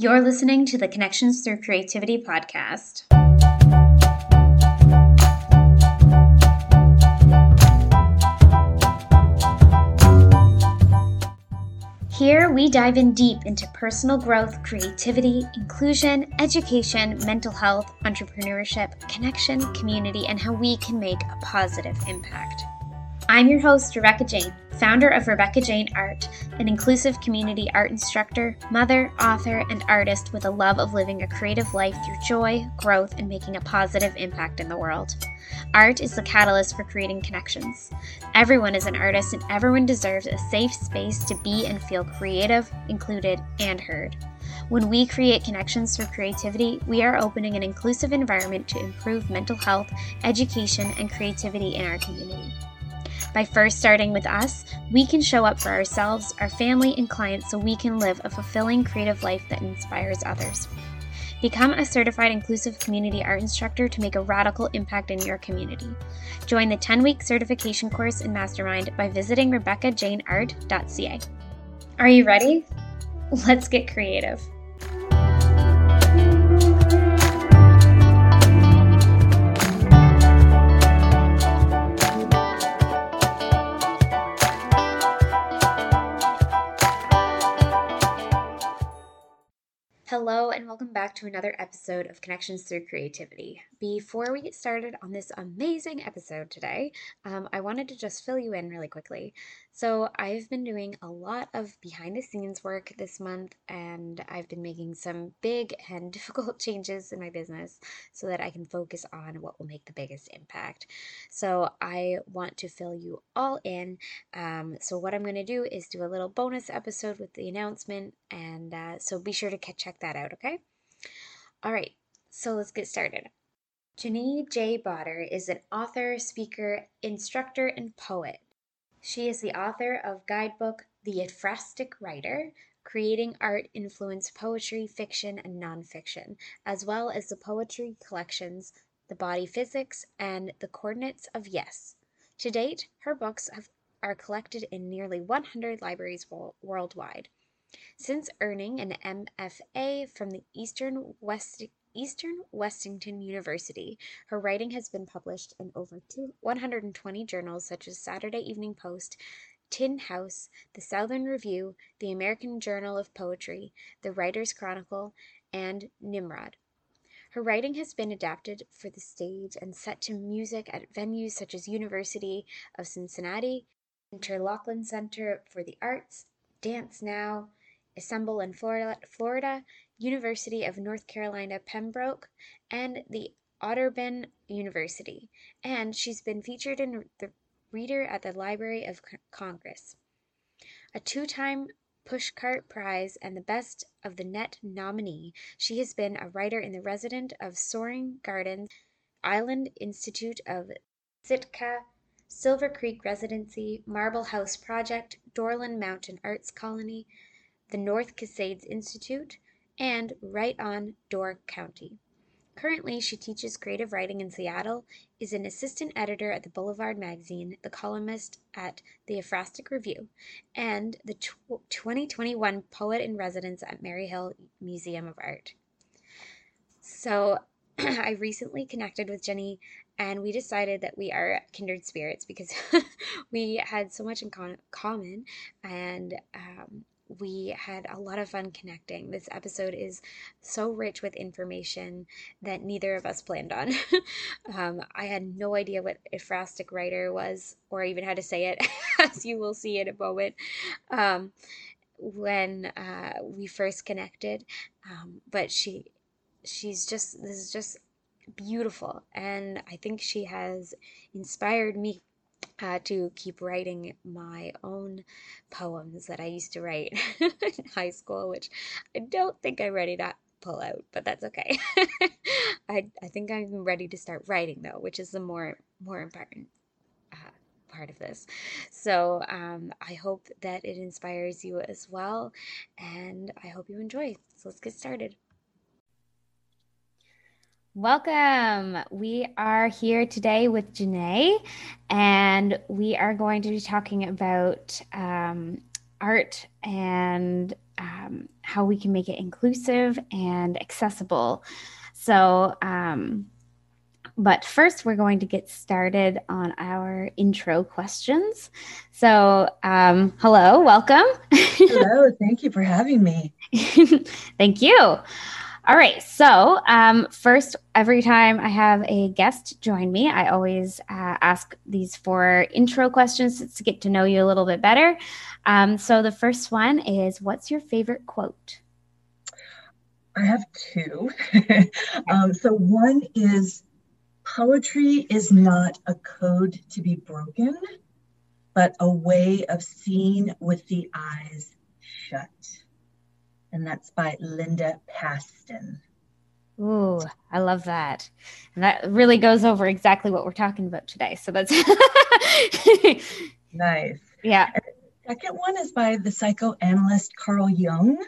You're listening to the Connections Through Creativity podcast. Here, we dive in deep into personal growth, creativity, inclusion, education, mental health, entrepreneurship, connection, community, and how we can make a positive impact. I'm your host, Rebecca Jane founder of Rebecca Jane Art, an inclusive community art instructor, mother, author, and artist with a love of living a creative life through joy, growth, and making a positive impact in the world. Art is the catalyst for creating connections. Everyone is an artist, and everyone deserves a safe space to be and feel creative, included, and heard. When we create connections through creativity, we are opening an inclusive environment to improve mental health, education, and creativity in our community. By first starting with us, we can show up for ourselves, our family, and clients so we can live a fulfilling creative life that inspires others. Become a certified inclusive community art instructor to make a radical impact in your community. Join the 10 week certification course and mastermind by visiting RebeccaJaneArt.ca. Are you ready? Let's get creative. Hello, and welcome back to another episode of Connections Through Creativity. Before we get started on this amazing episode today, um, I wanted to just fill you in really quickly. So, I've been doing a lot of behind the scenes work this month, and I've been making some big and difficult changes in my business so that I can focus on what will make the biggest impact. So, I want to fill you all in. Um, so, what I'm going to do is do a little bonus episode with the announcement, and uh, so be sure to check that out, okay? All right, so let's get started. Janae J. Baugher is an author, speaker, instructor, and poet. She is the author of guidebook The Ekphrastic Writer, Creating Art Influenced Poetry, Fiction, and Nonfiction, as well as the poetry collections The Body Physics and The Coordinates of Yes. To date, her books have, are collected in nearly 100 libraries worldwide. Since earning an MFA from the Eastern West Eastern Washington University. Her writing has been published in over 120 journals such as Saturday Evening Post, Tin House, the Southern Review, the American Journal of Poetry, the Writer's Chronicle, and Nimrod. Her writing has been adapted for the stage and set to music at venues such as University of Cincinnati, Interlochen Center for the Arts, Dance Now, Ensemble in Florida, Florida University of North Carolina Pembroke, and the Otterbein University, and she's been featured in the Reader at the Library of Congress. A two time Pushcart Prize and the Best of the Net nominee, she has been a writer in the resident of Soaring Gardens, Island Institute of Sitka, Silver Creek Residency, Marble House Project, Dorland Mountain Arts Colony, the North Cascades Institute, and Write On Door County. Currently, she teaches creative writing in Seattle, is an assistant editor at the Boulevard magazine, the columnist at the Ekphrastic Review, and the 2021 Poet in Residence at Maryhill Museum of Art. So, I recently connected with Jenny and we decided that we are kindred spirits because we had so much in con- common and um, we had a lot of fun connecting. This episode is so rich with information that neither of us planned on. um, I had no idea what ekphrastic writer was, or even how to say it, as you will see in a moment. Um, when uh, we first connected, um, but she, she's just this is just beautiful, and I think she has inspired me uh, to keep writing my own poems that I used to write in high school, which I don't think I'm ready to pull out, but that's okay. I, I think I'm ready to start writing though, which is the more more important uh, part of this. So um, I hope that it inspires you as well, and I hope you enjoy. So let's get started. Welcome. We are here today with Janae, and we are going to be talking about um, art and um, how we can make it inclusive and accessible. So, um, but first, we're going to get started on our intro questions. So, um, hello, welcome. hello, thank you for having me. thank you. All right. So, um, first, every time I have a guest join me, I always uh, ask these four intro questions to get to know you a little bit better. Um, so, the first one is What's your favorite quote? I have two. um, so, one is Poetry is not a code to be broken, but a way of seeing with the eyes shut and that's by Linda Pastan. Ooh, I love that. And that really goes over exactly what we're talking about today. So that's nice. Yeah. And the second one is by the psychoanalyst Carl Jung.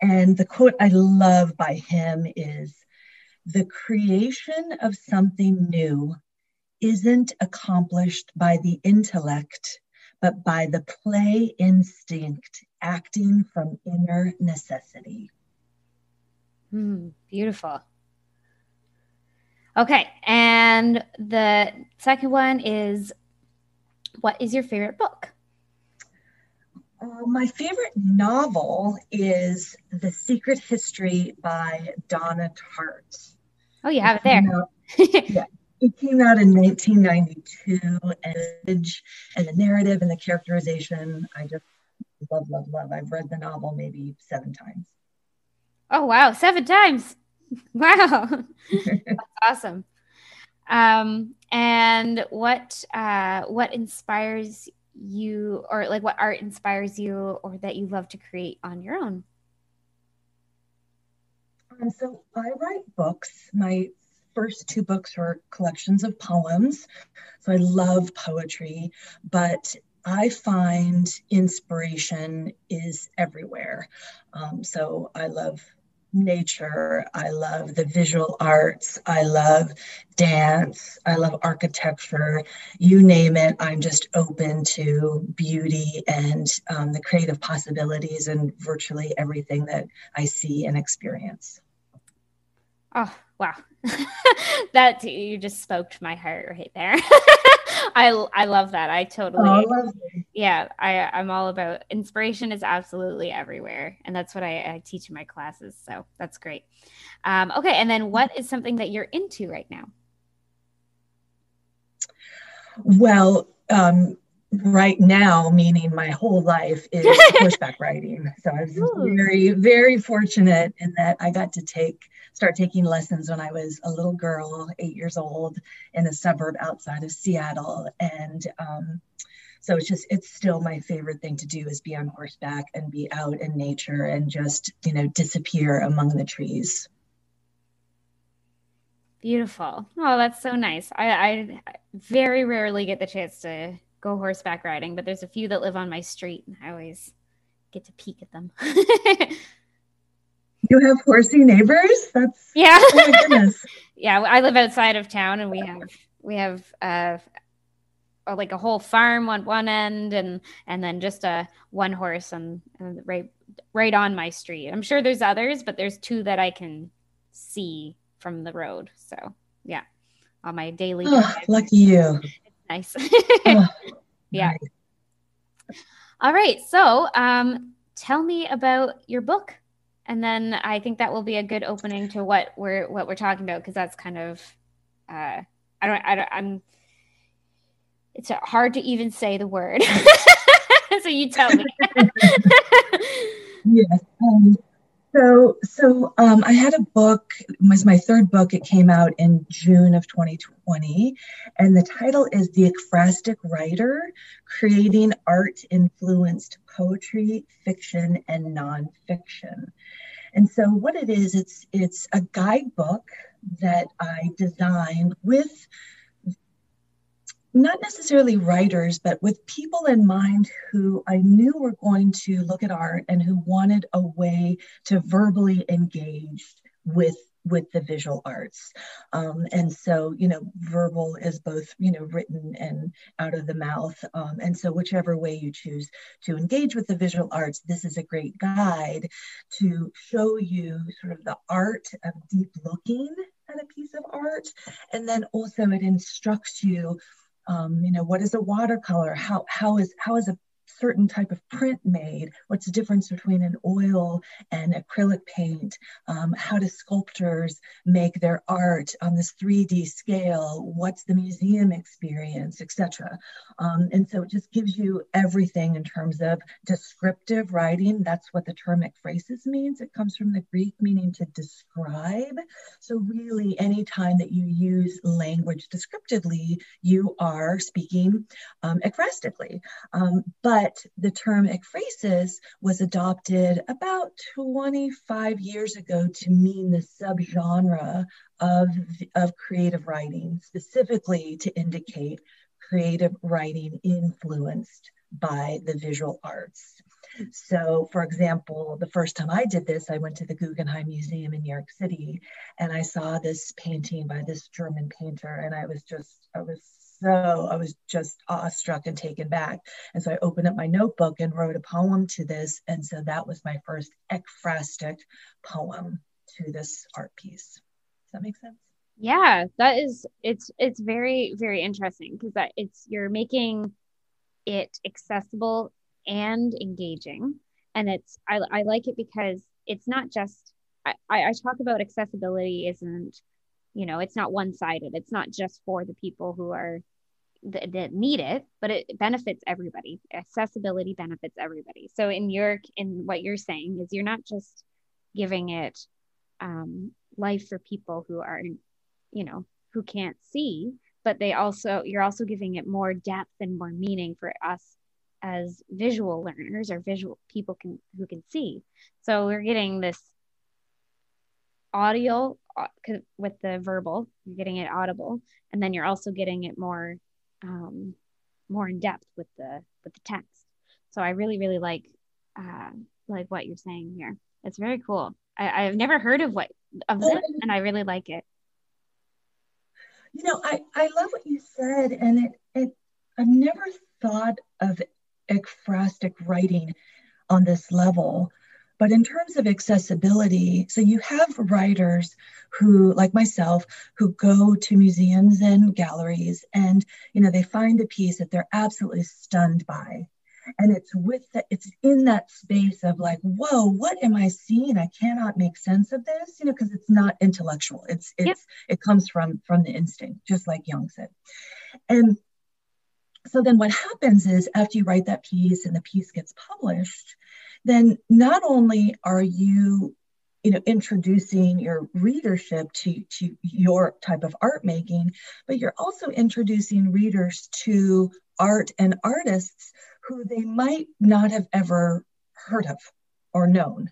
And the quote I love by him is The creation of something new isn't accomplished by the intellect, but by the play instinct acting from inner necessity. Mm, beautiful. Okay, and the second one is what is your favorite book? Uh, my favorite novel is The Secret History by Donna Tartt. Oh, you have it, there. Out, yeah, it came out in 1992, and, and the narrative and the characterization, I just love, love, love. I've read the novel maybe seven times. Oh wow, seven times! Wow, that's awesome. Um, and what uh, what inspires you, or like what art inspires you, or that you love to create on your own? Um, so I write books. My first two books were collections of poems. So I love poetry, but I find inspiration is everywhere. Um, so I love nature. I love the visual arts. I love dance. I love architecture. You name it. I'm just open to beauty and um, the creative possibilities and virtually everything that I see and experience. Oh, wow. that you just spoke to my heart right there. I I love that. I totally oh, I yeah. I I'm all about inspiration is absolutely everywhere, and that's what I, I teach in my classes. So that's great. Um, okay, and then what is something that you're into right now? Well, um, right now, meaning my whole life, is horseback riding. So I was Ooh. very, very fortunate in that I got to take start taking lessons when I was a little girl, eight years old, in a suburb outside of Seattle. And um, so it's just it's still my favorite thing to do is be on horseback and be out in nature and just you know disappear among the trees. Beautiful. Oh, that's so nice. I, I very rarely get the chance to go horseback riding, but there's a few that live on my street, and I always get to peek at them. You have horsey neighbors? That's yeah. Oh my goodness. yeah, I live outside of town, and we have we have uh, like a whole farm on one end, and and then just a one horse and, and right right on my street. I'm sure there's others, but there's two that I can see from the road. So yeah, on my daily. Oh, lucky you. It's nice. oh, yeah. Nice. All right. So, um, tell me about your book and then I think that will be a good opening to what we're what we're talking about because that's kind of uh, I don't I don't I'm it's hard to even say the word. so you tell me. yes. Um, so so um, I had a book. It was my third book. It came out in June of 2020, and the title is "The Ekphrastic Writer: Creating Art-Influenced Poetry, Fiction, and Nonfiction." And so what it is, it's it's a guidebook that I designed with not necessarily writers, but with people in mind who I knew were going to look at art and who wanted a way to verbally engage with with the visual arts. Um, and so, you know, verbal is both, you know, written and out of the mouth. Um, and so, whichever way you choose to engage with the visual arts, this is a great guide to show you sort of the art of deep looking at a piece of art. And then also, it instructs you. Um, you know what is a watercolor? How how is how is a certain type of print made, what's the difference between an oil and acrylic paint, um, how do sculptors make their art on this 3D scale, what's the museum experience, etc. Um, and so it just gives you everything in terms of descriptive writing. That's what the term ekphrasis means. It comes from the Greek meaning to describe. So really anytime that you use language descriptively, you are speaking um, ekphrastically. Um, but but the term ekphrasis was adopted about 25 years ago to mean the subgenre of, of creative writing, specifically to indicate creative writing influenced by the visual arts. So, for example, the first time I did this, I went to the Guggenheim Museum in New York City and I saw this painting by this German painter, and I was just, I was so I was just awestruck and taken back. And so I opened up my notebook and wrote a poem to this. And so that was my first ekphrastic poem to this art piece. Does that make sense? Yeah, that is it's it's very very interesting because that it's you're making it accessible and engaging and it's I, I like it because it's not just I, I talk about accessibility isn't you know it's not one-sided it's not just for the people who are that, that need it but it benefits everybody. Accessibility benefits everybody. So in your in what you're saying is you're not just giving it um, life for people who are you know who can't see but they also you're also giving it more depth and more meaning for us as visual learners or visual people can who can see. So we're getting this audio uh, with the verbal you're getting it audible and then you're also getting it more um, more in depth with the with the text. So I really really like uh, like what you're saying here. It's very cool. I, I've never heard of what of this, and I really like it. You know, I I love what you said, and it it I've never thought of ekphrastic writing on this level but in terms of accessibility, so you have writers who, like myself, who go to museums and galleries and, you know, they find a piece that they're absolutely stunned by. And it's with that, it's in that space of like, whoa, what am I seeing? I cannot make sense of this, you know, because it's not intellectual. It's it's yep. it comes from from the instinct, just like Jung said. And so then what happens is after you write that piece and the piece gets published, then not only are you you know introducing your readership to to your type of art making but you're also introducing readers to art and artists who they might not have ever heard of or known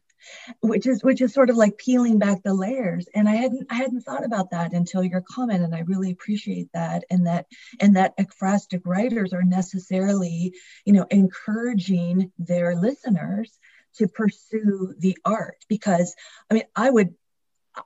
which is which is sort of like peeling back the layers. And i hadn't i hadn't thought about that until your comment and i really appreciate that and that and that ekphrastic writers are necessarily you know encouraging their listeners to pursue the art. Because i mean i would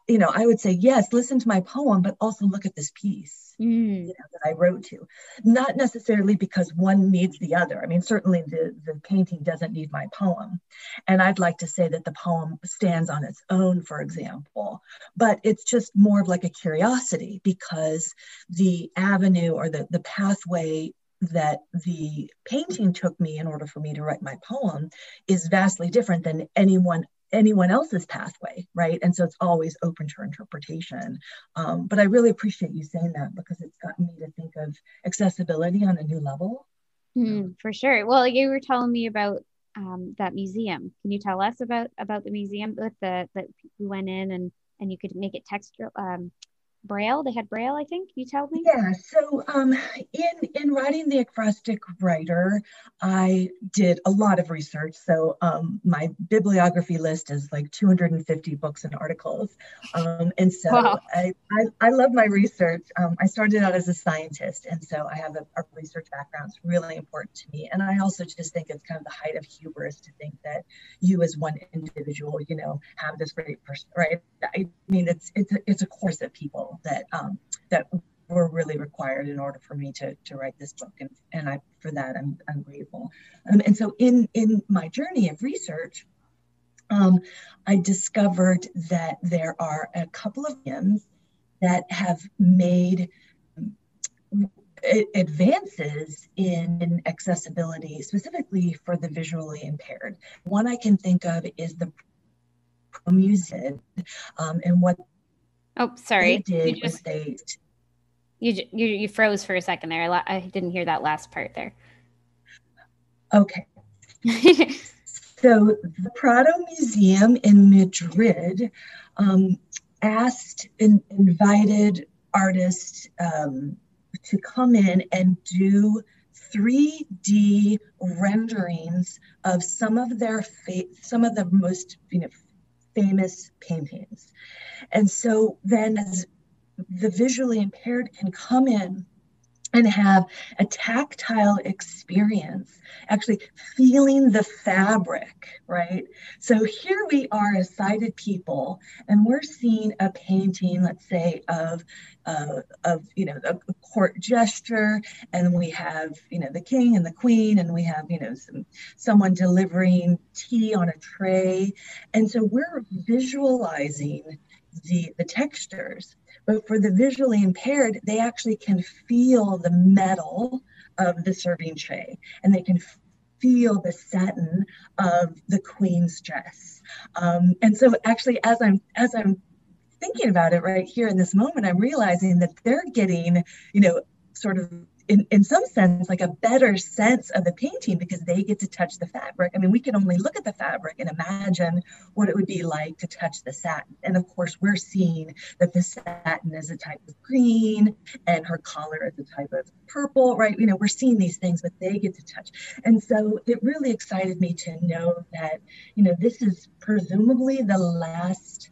you know, I would say, yes, listen to my poem, but also look at this piece mm. you know, that I wrote to. Not necessarily because one needs the other. I mean, certainly the, the painting doesn't need my poem. And I'd like to say that the poem stands on its own, for example, but it's just more of like a curiosity because the avenue or the, the pathway that the painting took me in order for me to write my poem is vastly different than anyone anyone else's pathway, right? And so it's always open to interpretation. Um, but I really appreciate you saying that because it's gotten me to think of accessibility on a new level. Mm, for sure. Well, you were telling me about um, that museum. Can you tell us about about the museum with the that we went in and and you could make it textual, um, braille? They had braille i think you tell me? Yeah so um, in in writing the ekphrastic writer i did a lot of research. So um, my bibliography list is like 250 books and articles. Um, and so wow. I, I, I love my research. Um, i started out as a scientist and so i have a, a research background. It's really important to me. And i also just think it's kind of the height of hubris to think that you as one individual you know have this great person right? I mean it's it's a, it's a course of people that um, that were really required in order for me to, to write this book. And, and I for that I'm, I'm grateful. Um, and so in in my journey of research um, I discovered that there are a couple of hymns that have made um, advances in accessibility specifically for the visually impaired. One I can think of is the Music um, and what Oh, sorry. did you just, you, you you froze for a second there. I didn't hear that last part there. Okay. so the Prado Museum in Madrid um, asked and invited artists um, to come in and do 3D renderings of some of their fa- some of the most you know famous paintings. And so then as the visually impaired can come in and have a tactile experience, actually feeling the fabric, right? So here we are as sighted people, and we're seeing a painting, let's say, of uh, of you know a court gesture, and we have you know the king and the queen, and we have you know some someone delivering tea on a tray, and so we're visualizing the the textures but for the visually impaired, they actually can feel the metal of the serving tray and they can feel the satin of the queen's dress. Um, and so actually as I'm as I'm thinking about it right here in this moment, I'm realizing that they're getting, you know, sort of in, in some sense like a better sense of the painting because they get to touch the fabric. I mean, we can only look at the fabric and imagine what it would be like to touch the satin. And of course, we're seeing that the satin is a type of green and her collar is a type of purple, right? You know, we're seeing these things, but they get to touch. And so it really excited me to know that, you know, this is presumably the last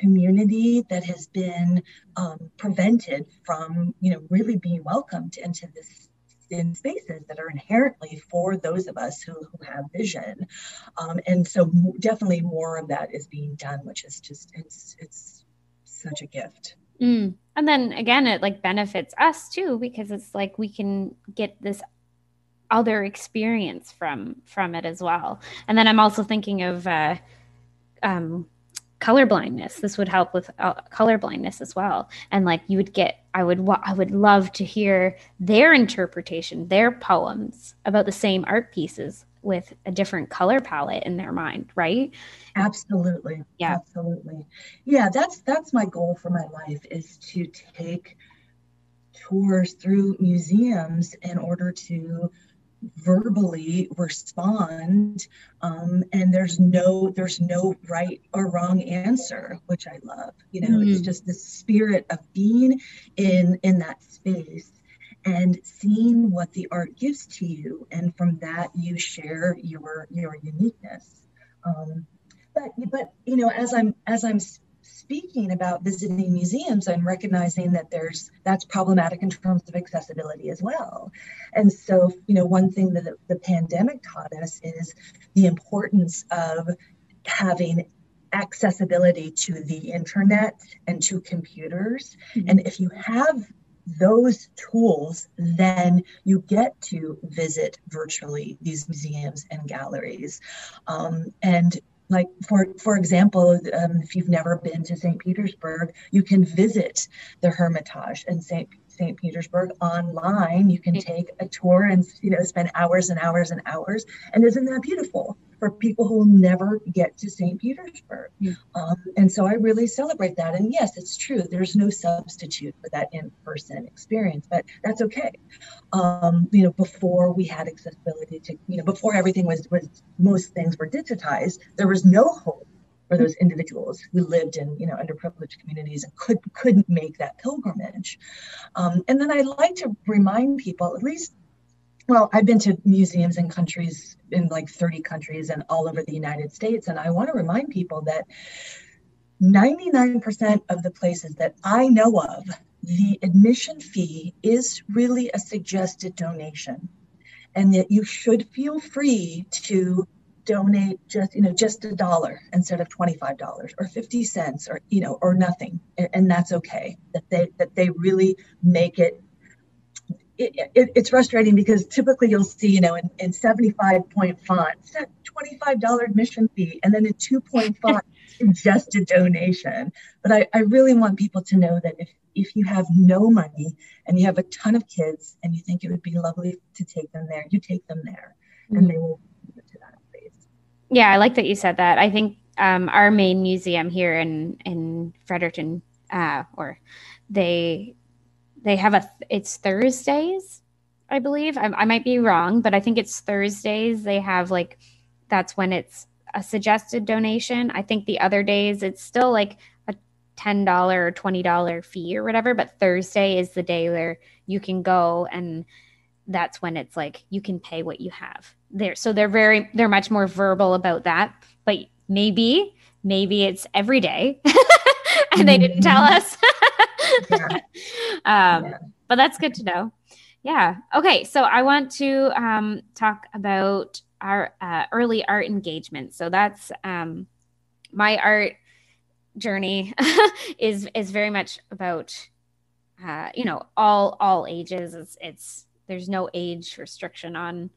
community that has been um, prevented from, you know, really being welcomed into this in spaces that are inherently for those of us who, who have vision. Um, and so definitely more of that is being done, which is just, it's, it's such a gift. Mm. And then again, it like benefits us too, because it's like we can get this other experience from, from it as well. And then I'm also thinking of, uh, um, color blindness. This would help with uh, color blindness as well. And like you would get i would i would love to hear their interpretation their poems about the same art pieces with a different color palette in their mind right? Absolutely. Yeah. Absolutely. Yeah that's that's my goal for my life is to take tours through museums in order to verbally respond um, and there's no there's no right or wrong answer which i love you know mm-hmm. it's just the spirit of being in in that space and seeing what the art gives to you and from that you share your your uniqueness um, but but you know as i'm as i'm speaking about visiting museums, I'm recognizing that there's that's problematic in terms of accessibility as well. And so, you know, one thing that the, the pandemic taught us is the importance of having accessibility to the internet and to computers. Mm-hmm. And if you have those tools, then you get to visit virtually these museums and galleries. Um, and like for for example um, if you've never been to st petersburg you can visit the hermitage in st st petersburg online. You can mm-hmm. take a tour and you know spend hours and hours and hours. And isn't that beautiful for people who will never get to St. Petersburg. Um, and so I really celebrate that. And yes, it's true. There's no substitute for that in-person experience, but that's okay. Um, you know, before we had accessibility to, you know, before everything was was most things were digitized, there was no hope for those individuals who lived in you know underprivileged communities and could couldn't make that pilgrimage um, and then i like to remind people at least well i've been to museums in countries in like 30 countries and all over the united states and i want to remind people that 99% of the places that i know of the admission fee is really a suggested donation. And that you should feel free to donate just you know just a dollar instead of $25 or 50 cents or you know or nothing and, that's okay. That they that they really make it it, it, it's frustrating because typically you'll see, you know, in, in 75 point font, $25 admission fee, and then in 2.5, just a donation. But I, I really want people to know that if, if you have no money and you have a ton of kids and you think it would be lovely to take them there, you take them there mm-hmm. and they will to that place. Yeah, I like that you said that. I think um, our main museum here in, in Fredericton, uh, or they they have a it's Thursdays, I believe. I, I might be wrong, but I think it's Thursdays. They have like that's when it's a suggested donation. I think the other days it's still like a $10 or $20 fee or whatever, but Thursday is the day where you can go and that's when it's like you can pay what you have there. So they're very they're much more verbal about that, but maybe maybe it's every day and they didn't tell mm-hmm. us. Um, yeah. But that's good to know. Yeah. Okay. So I want to um, talk about our uh, early art engagement. So that's um, my art journey is is very much about uh, you know all all ages. It's, it's there's no age restriction on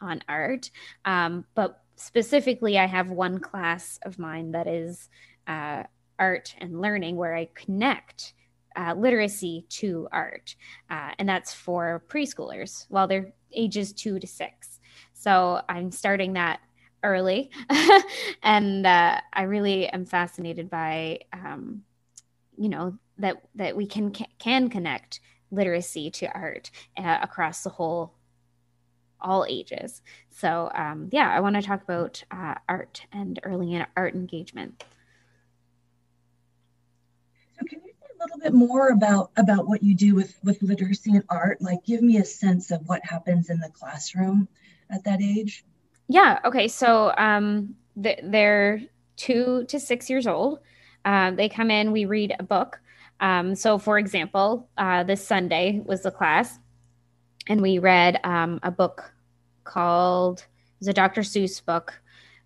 on art, um, but specifically, I have one class of mine that is uh, art and learning where I connect uh, literacy to art. Uh, and that's for preschoolers while they're ages two to six. So I'm starting that early. and uh, I really am fascinated by, um, you know, that, that we can, can connect literacy to art uh, across the whole all ages. So, um, yeah, I want to talk about uh, art and early art engagement. Little bit more about about what you do with with literacy and art? Like give me a sense of what happens in the classroom at that age. Yeah okay so um th- they're two to six years old. Um, they come in we read a book. Um, so for example uh, this sunday was the class and we read um, a book called it was a dr seuss book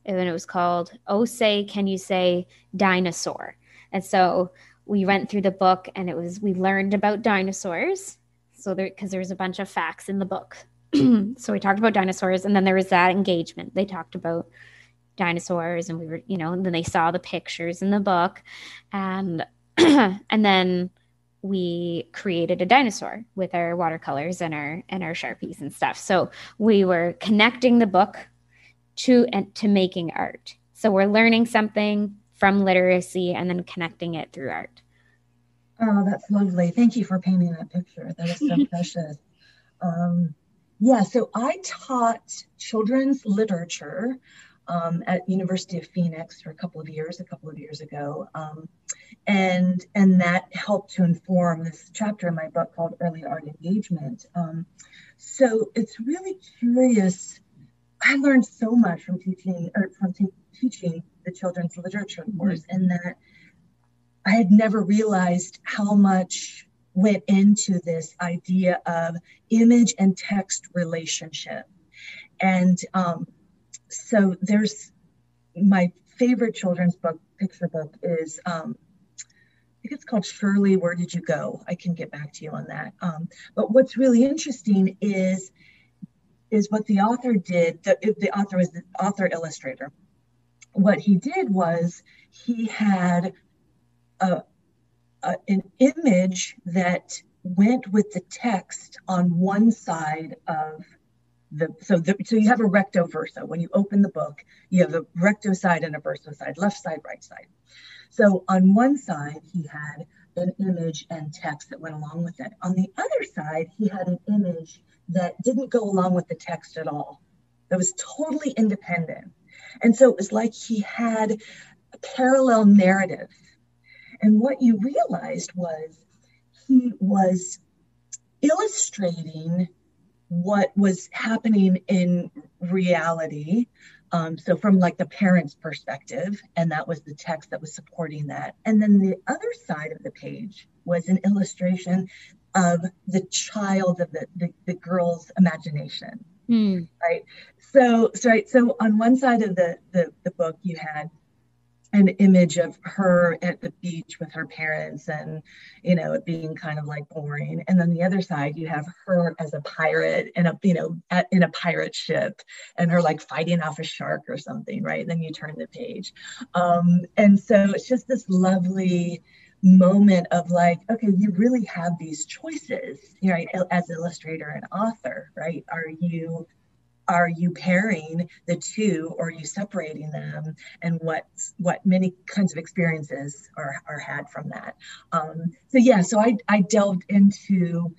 and it was called oh say can you say dinosaur? And so we went through the book and it was we learned about dinosaurs. So there because there was a bunch of facts in the book. So we talked about dinosaurs and then there was that engagement. They talked about dinosaurs and we were you know and then they saw the pictures in the book. And and then we created a dinosaur with our watercolors and our and our sharpies and stuff. So we were connecting the book to and to making art. So we're learning something from literacy and then connecting it through art. Oh, that's lovely. Thank you for painting that picture. That is so precious. Um, yeah, so I taught children's literature um, at University of Phoenix for a couple of years, a couple of years ago, um, and and that helped to inform this chapter in my book called Early Art Engagement. Um, so it's really curious. I learned so much from teaching or from te- teaching the children's literature mm-hmm. course mm-hmm. and that I had never realized how much went into this idea of image and text relationship. And um, so there's my favorite children's book, picture book, is um, I think it's called Shirley, Where Did You Go? I can get back to you on that. Um, but what's really interesting is is what the author did. The, the author was the author illustrator what he did was he had a, a, an image that went with the text on one side of the so the, so you have a recto verso. When you open the book you have a recto side and a verso side left side right side. So on one side he had an image and text that went along with it. On the other side he had an image that didn't go along with the text at all. That was totally independent and so it was like he had a parallel narrative. And what you realized was he was illustrating what was happening in reality. Um, so, from like the parent's perspective, and that was the text that was supporting that. And then the other side of the page was an illustration of the child of the, the, the girl's imagination. Mm. Right. So, so, right. So on one side of the, the, the book, you had an image of her at the beach with her parents and you know it being kind of like boring and then the other side you have her as a pirate in a you know at, in a pirate ship and her like fighting off a shark or something right and then you turn the page um, and so it's just this lovely moment of like okay you really have these choices right as illustrator and author right? Are you are you pairing the two or are you separating them? And what what many kinds of experiences are, are had from that. Um, so yeah so I, I delved into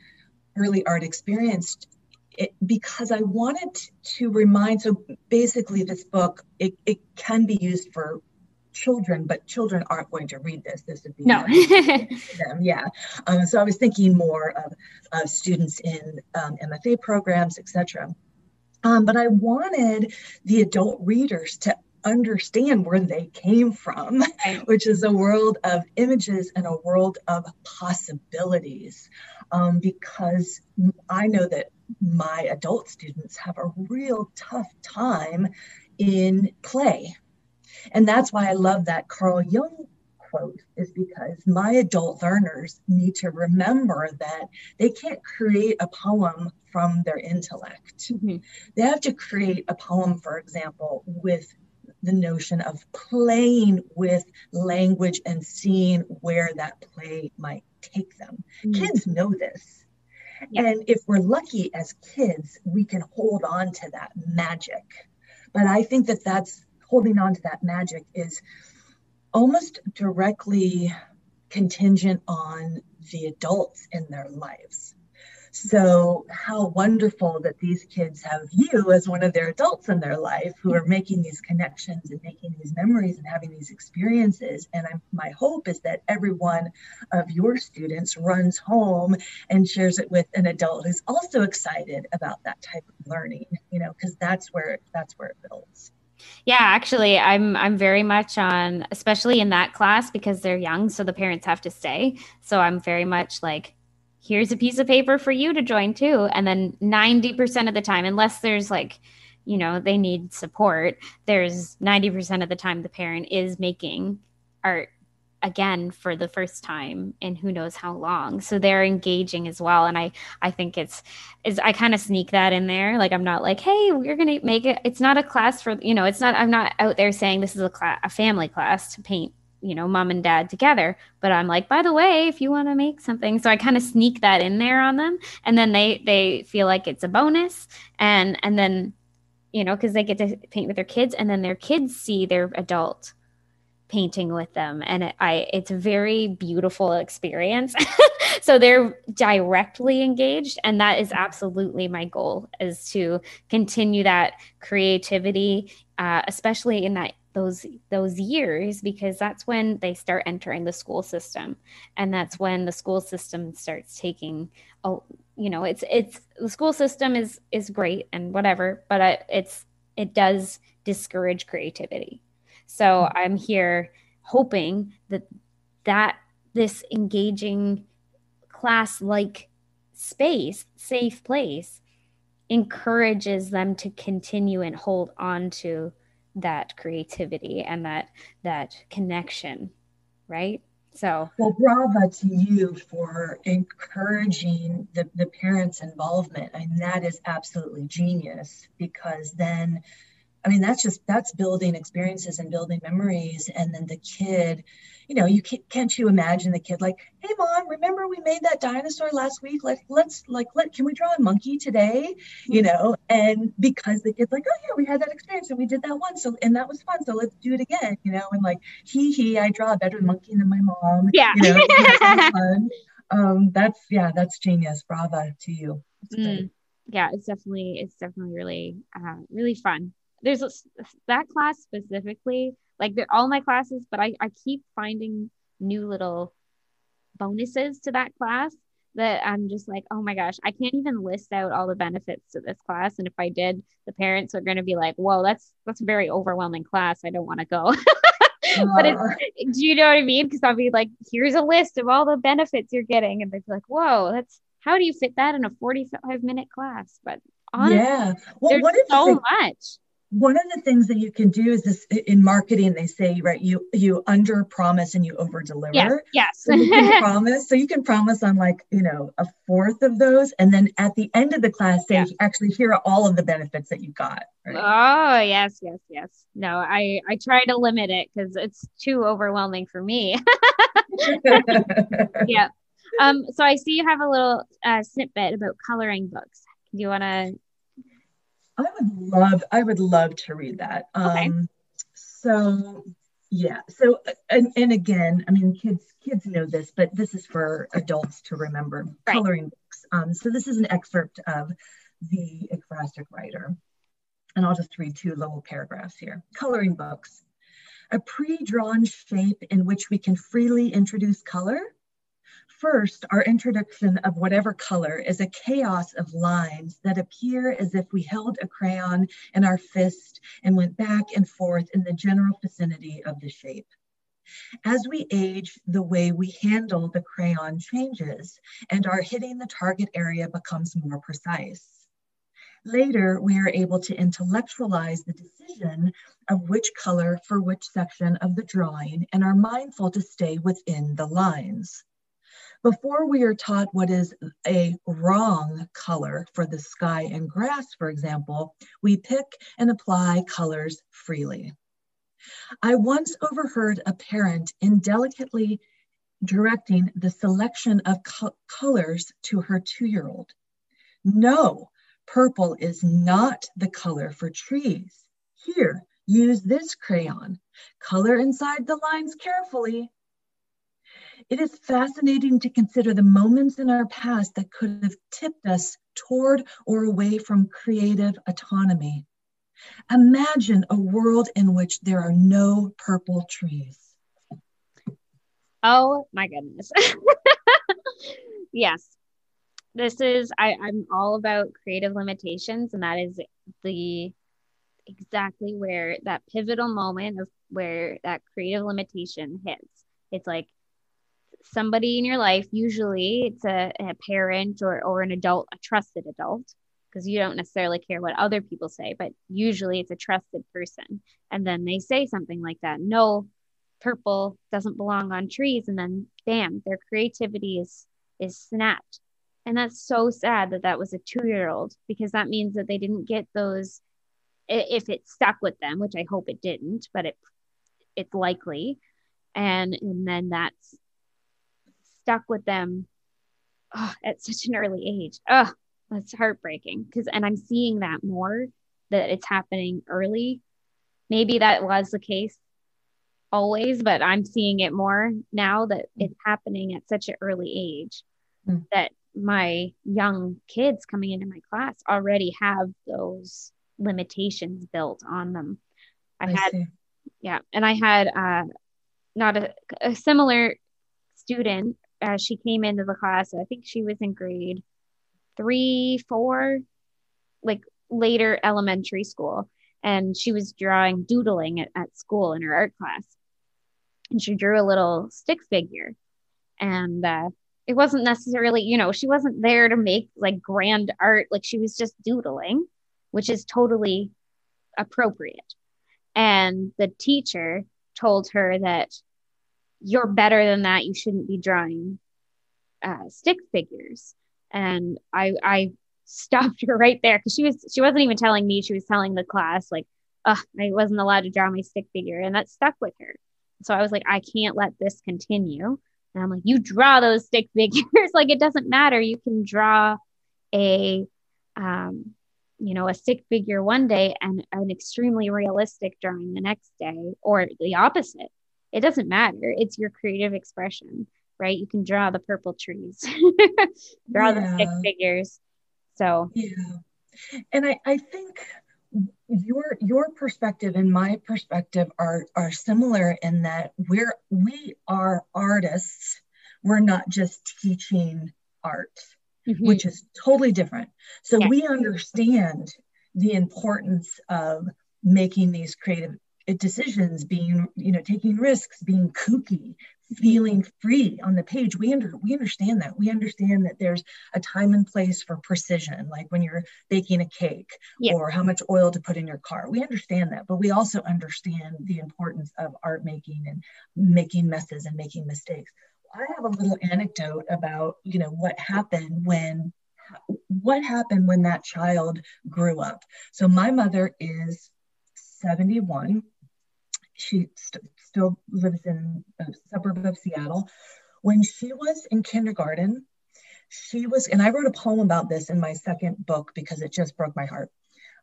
early art experience it, because I wanted to remind so basically this book it, it can be used for children, but children aren't going to read this. This would be no. them. Yeah. Um, so I was thinking more of, of students in um, MFA programs, etc. Um, but I wanted the adult readers to understand where they came from, which is a world of images and a world of possibilities. Um, because I know that my adult students have a real tough time in play. And that's why I love that Carl Jung quote is because my adult learners need to remember that they can't create a poem from their intellect. Mm-hmm. They have to create a poem, for example, with the notion of playing with language and seeing where that play might take them. Mm-hmm. Kids know this. And if we're lucky as kids, we can hold on to that magic. But I think that that's holding on to that magic is almost directly contingent on the adults in their lives. So, how wonderful that these kids have you as one of their adults in their life who are making these connections and making these memories and having these experiences. And I'm, my hope is that every one of your students runs home and shares it with an adult who's also excited about that type of learning, you know, because that's where that's where it builds. Yeah, actually, I'm I'm very much on, especially in that class because they're young, so the parents have to stay. So I'm very much like, here's a piece of paper for you to join too, and then ninety percent of the time, unless there's like, you know, they need support, there's ninety percent of the time the parent is making art again for the first time in who knows how long. So they're engaging as well. And i i think it's is i kind of sneak that in there. Like i'm not like hey we're gonna make it it's not a class for you know it's not i'm not out there saying this is a class a family class to paint you know mom and dad together. But i'm like by the way if you want to make something so i kind of sneak that in there on them. And then they they feel like it's a bonus. And and then you know because they get to paint with their kids. And then their kids see their adult painting with them and it, i it's a very beautiful experience. So they're directly engaged and that is absolutely my goal is to continue that creativity uh, especially in that those those years because that's when they start entering the school system and that's when the school system starts taking oh you know it's it's the school system is is great and whatever but uh, it's it does discourage creativity so. I'm here hoping that that this engaging class like space, safe place encourages them to continue and hold on to that creativity and that that connection, right? So, well, bravo to you for encouraging the, the parents' involvement. I and that is absolutely genius because then I mean, that's just that's building experiences and building memories. And then the kid, you know, you can't, can't you imagine the kid like, hey mom, remember we made that dinosaur last week? Like, let's like let can we draw a monkey today? You mm-hmm. know, and because the kid's like, oh yeah, we had that experience and we did that once, so and that was fun. So let's do it again, you know, and like he he, I draw a better monkey than my mom. Yeah. You know, fun. Um, that's yeah, that's genius. Bravo to you. Mm. Yeah, it's definitely it's definitely really uh, really fun there's that class specifically Like they're all my classes, but I, I keep finding new little bonuses to that class that I'm just like, oh my gosh, I can't even list out all the benefits to this class. And if I did, the parents are going to be like, whoa, that's that's a very overwhelming class. I don't want to go. but it's, do you know what I mean? Because I'll be like, here's a list of all the benefits you're getting, and they'd be like, whoa, that's how do you fit that in a 45 minute class? But honestly, yeah, well, there's so much one of the things that you can do is this in marketing they say right you you under promise and you over deliver yes, yes. so you can promise so you can promise on like you know a fourth of those and then at the end of the class say yeah. actually here are all of the benefits that you got right? oh yes yes yes no i i try to limit it because it's too overwhelming for me yeah um so i see you have a little uh, snippet about coloring books do you want to I would love, I would love to read that. Okay. Um, so yeah. So and, and again, I mean, kids kids know this, but this is for adults to remember. Right. Coloring books. Um, so this is an excerpt of the ekphrastic writer, and I'll just read two little paragraphs here. Coloring books. A pre-drawn shape in which we can freely introduce color First, our introduction of whatever color is a chaos of lines that appear as if we held a crayon in our fist and went back and forth in the general vicinity of the shape. As we age, the way we handle the crayon changes and our hitting the target area becomes more precise. Later, we are able to intellectualize the decision of which color for which section of the drawing and are mindful to stay within the lines. Before we are taught what is a wrong color for the sky and grass, for example, we pick and apply colors freely. I once overheard a parent indelicately directing the selection of co colors to her two-year-old. No, purple is not the color for trees. Here, use this crayon. Color inside the lines carefully it is fascinating to consider the moments in our past that could have tipped us toward or away from creative autonomy. Imagine a world in which there are no purple trees. Oh my goodness. yes. This is I, I'm all about creative limitations, and that is the exactly where that pivotal moment of where that creative limitation hits. It's like somebody in your life, usually it's a, a parent or, or an adult, a trusted adult, because you don't necessarily care what other people say, but usually it's a trusted person. And then they say something like that no, purple doesn't belong on trees. And then bam, their creativity is is snapped. And that's so sad that that was a two year old because that means that they didn't get those if it stuck with them, which I hope it didn't, but it it's likely. And and then that's stuck with them oh, at such an early age. Oh, that's heartbreaking because, and I'm seeing that more that it's happening early. Maybe that was the case always, but I'm seeing it more now that it's happening at such an early age mm. that my young kids coming into my class already have those limitations built on them. I, I had, see. yeah, and I had uh, not a, a similar student she came into the class. I think she was in grade three, four, like later elementary school. And she was drawing, doodling at, at school in her art class. And she drew a little stick figure. And uh, it wasn't necessarily, you know, she wasn't there to make like grand art. Like she was just doodling, which is totally appropriate. And the teacher told her that you're better than that. You shouldn't be drawing uh, stick figures. And I, I stopped her right there because she was, she wasn't even telling me. She was telling the class like, I wasn't allowed to draw my stick figure, and that stuck with her. So I was like, I can't let this continue. And I'm like, you draw those stick figures. like it doesn't matter. You can draw a, um, you know, a stick figure one day and an extremely realistic drawing the next day, or the opposite it doesn't matter. It's your creative expression, right? You can draw the purple trees, draw yeah. the stick figures. So, yeah. And I, I think your your perspective and my perspective are are similar in that we're we are artists we're not just teaching art mm-hmm. which is totally different so we understand the importance of making these creative decisions being you know taking risks being kooky feeling free on the page. We under we understand that. We understand that there's a time and place for precision like when you're baking a cake yeah. or how much oil to put in your car. We understand that but we also understand the importance of art making and making messes and making mistakes. I have a little anecdote about you know what happened when what happened when that child grew up. So my mother is 71 she st- still lives in a suburb of Seattle. When she was in kindergarten, she was, and I wrote a poem about this in my second book because it just broke my heart,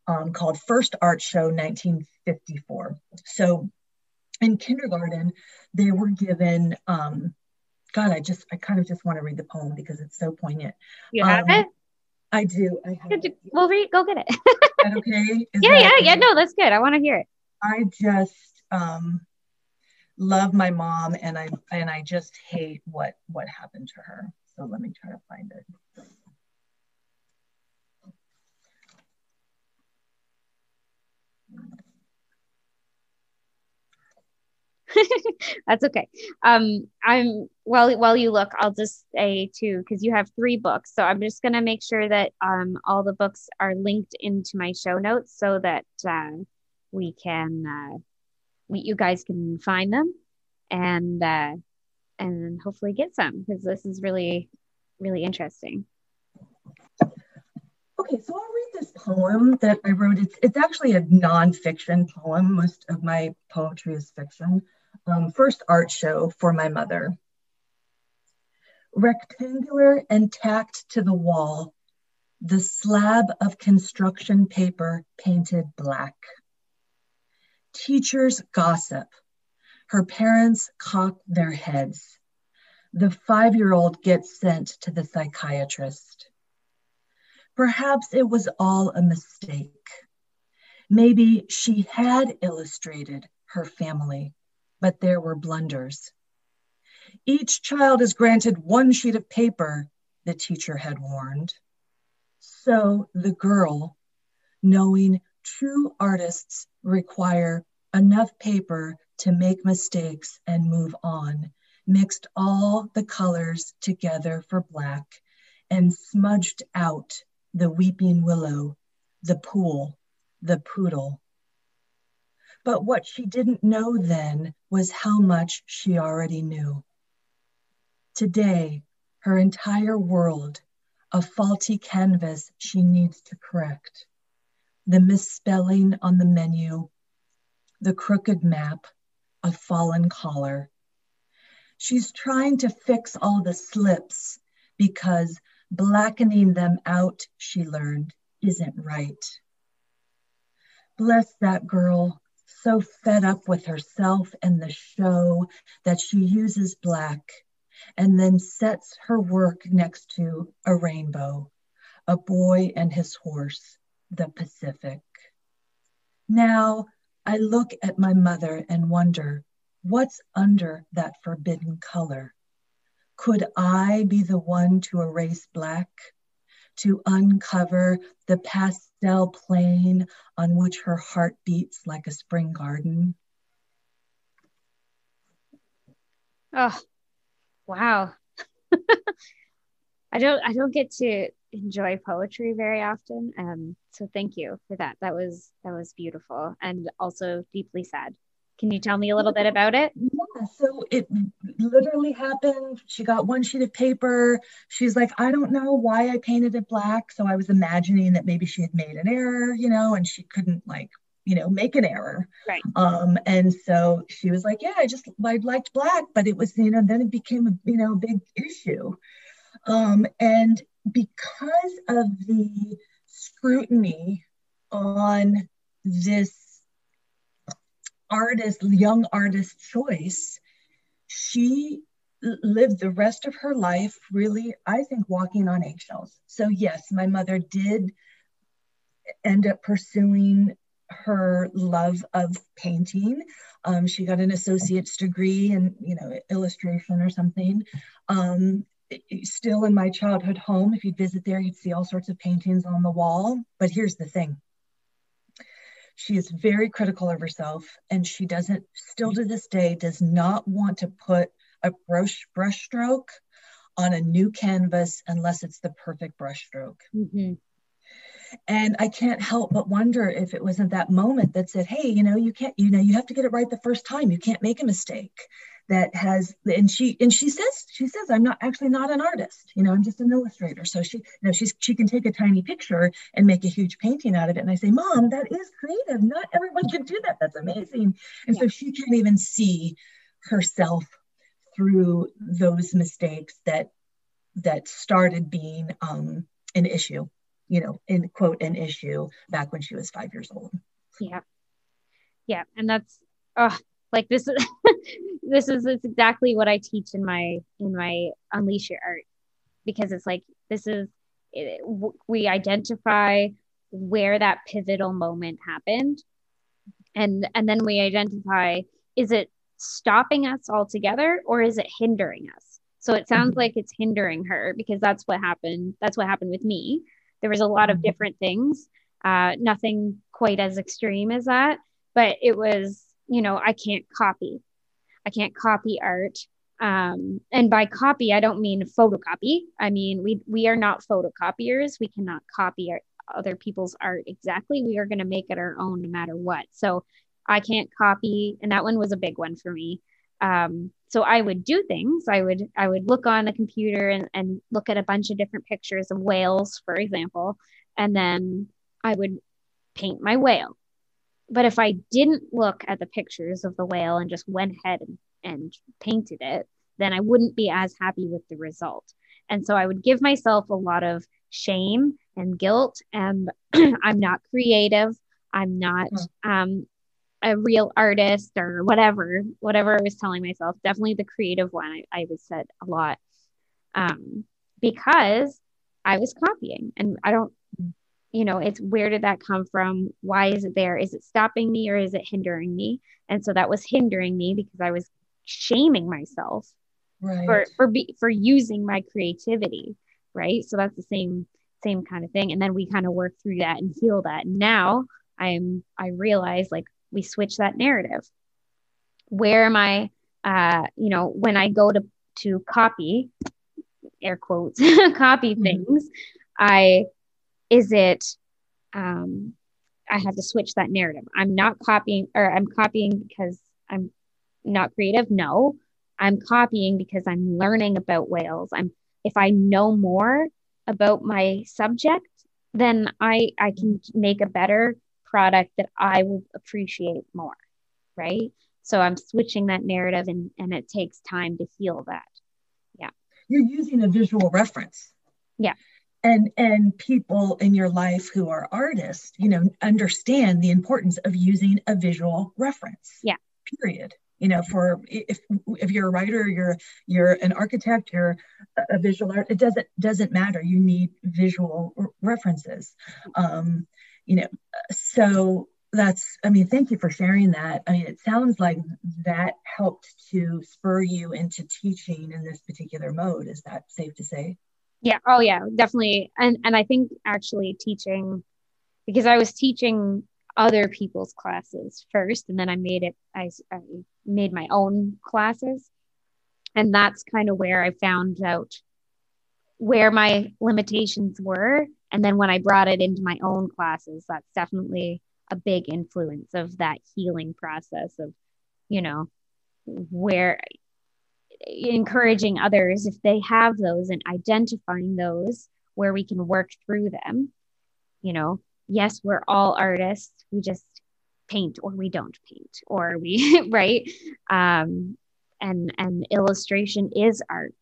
um, called First Art Show 1954. So in kindergarten, they were given, um, God, I just, I kind of just want to read the poem because it's so poignant. You have um, it? I do. I have it. Well, read, go get it. okay? Is yeah, yeah, yeah. No, that's good. I want to hear it. I just, um, love my mom and I and I just hate what what happened to her. So let me try to find it. That's okay. Um, I'm while while you look, I'll just say too because you have three books, so I'm just gonna make sure that um all the books are linked into my show notes so that uh, we can uh, you guys can find them and uh, and hopefully get some because this is really really interesting. Okay, so I'll read this poem that I wrote. It's, it's actually a nonfiction poem. Most of my poetry is fiction. Um, first art show for my mother. Rectangular and tacked to the wall, the slab of construction paper painted black. Teachers gossip. Her parents cock their heads. The five year old gets sent to the psychiatrist. Perhaps it was all a mistake. Maybe she had illustrated her family, but there were blunders. Each child is granted one sheet of paper, the teacher had warned. So the girl, knowing true artists require enough paper to make mistakes and move on, mixed all the colors together for black, and smudged out the weeping willow, the pool, the poodle. But what she didn't know then was how much she already knew. Today, her entire world, a faulty canvas she needs to correct the misspelling on the menu, the crooked map, a fallen collar. She's trying to fix all the slips because blackening them out, she learned, isn't right. Bless that girl, so fed up with herself and the show that she uses black and then sets her work next to a rainbow, a boy and his horse, the Pacific. Now I look at my mother and wonder what's under that forbidden color? Could I be the one to erase black, to uncover the pastel plain on which her heart beats like a spring garden? Oh, wow. I don't I don't get to enjoy poetry very often. Um, so thank you for that. That was that was beautiful and also deeply sad. Can you tell me a little bit about it? Yeah, so it literally happened. She got one sheet of paper. She's like, I don't know why I painted it black. So I was imagining that maybe she had made an error, you know, and she couldn't like, you know, make an error. Right. Um, and so she was like, Yeah, I just I liked black, but it was, you know, then it became a you know big issue. Um, and because of the scrutiny on this artist, young artist choice, she lived the rest of her life really, I think, walking on eggshells. So, yes, my mother did end up pursuing her love of painting. Um, she got an associate's degree in, you know, illustration or something. Um, still in my childhood home, if you'd visit there, you'd see all sorts of paintings on the wall. But here's the thing. She is very critical of herself and she doesn't, still to this day, does not want to put a brush brush stroke on a new canvas unless it's the perfect brush stroke. Mm-hmm. And I can't help but wonder if it wasn't that moment that said, hey, you know, you can't, you know, you have to get it right the first time. You can't make a mistake that has and she and she says she says i'm not actually not an artist you know i'm just an illustrator. So she you know she's she can take a tiny picture and make a huge painting out of it. And i say mom that is creative. Not everyone can do that. That's amazing. And yeah. so she can't even see herself through those mistakes that that started being um, an issue you know in quote an issue back when she was five years old. Yeah. Yeah. And that's oh like this is this is exactly what i teach in my in my unleash your art. Because it's like this is it, we identify where that pivotal moment happened. And and then we identify is it stopping us altogether or is it hindering us? So it sounds mm-hmm. like it's hindering her because that's what happened that's what happened with me. There was a lot of mm-hmm. different things. Uh, nothing quite as extreme as that but it was you know i can't copy. I can't copy art. Um, and by copy i don't mean photocopy. I mean we we are not photocopiers. We cannot copy our, other people's art exactly. We are going to make it our own no matter what. So i can't copy and that one was a big one for me. Um, so i would do things. I would i would look on the computer and, and look at a bunch of different pictures of whales for example and then i would paint my whale but if I didn't look at the pictures of the whale and just went ahead and, and painted it, then I wouldn't be as happy with the result. And so I would give myself a lot of shame and guilt. And I'm not creative. I'm not hmm. um, a real artist or whatever, whatever I was telling myself. Definitely the creative one, I, I was said a lot um, because I was copying. And I don't you know it's where did that come from? Why is it there? Is it stopping me or is it hindering me? And so that was hindering me because i was shaming myself right. for for be, for using my creativity right? So that's the same same kind of thing. And then we kind of work through that and heal that. Now i'm i realize like we switch that narrative. Where am i uh you know when i go to to copy air quotes copy mm-hmm. things i is it um, I have to switch that narrative. I'm not copying or I'm copying because I'm not creative. No, I'm copying because I'm learning about whales. I'm if I know more about my subject, then I I can make a better product that I will appreciate more. Right. So I'm switching that narrative and, and it takes time to heal that. Yeah. You're using a visual reference. Yeah and and people in your life who are artists you know understand the importance of using a visual reference. Yeah. Period. You know for if if you're a writer you're you're an architect you're a visual art it doesn't doesn't matter. You need visual references. Um you know so that's i mean thank you for sharing that. I mean it sounds like that helped to spur you into teaching in this particular mode. Is that safe to say yeah. Oh yeah. Definitely. And and i think actually teaching because i was teaching other people's classes first and then i made it i, I made my own classes. And that's kind of where i found out where my limitations were. And then when i brought it into my own classes that's definitely a big influence of that healing process of you know where encouraging others if they have those and identifying those where we can work through them. You know yes we're all artists we just paint or we don't paint or we right? Um and and illustration is art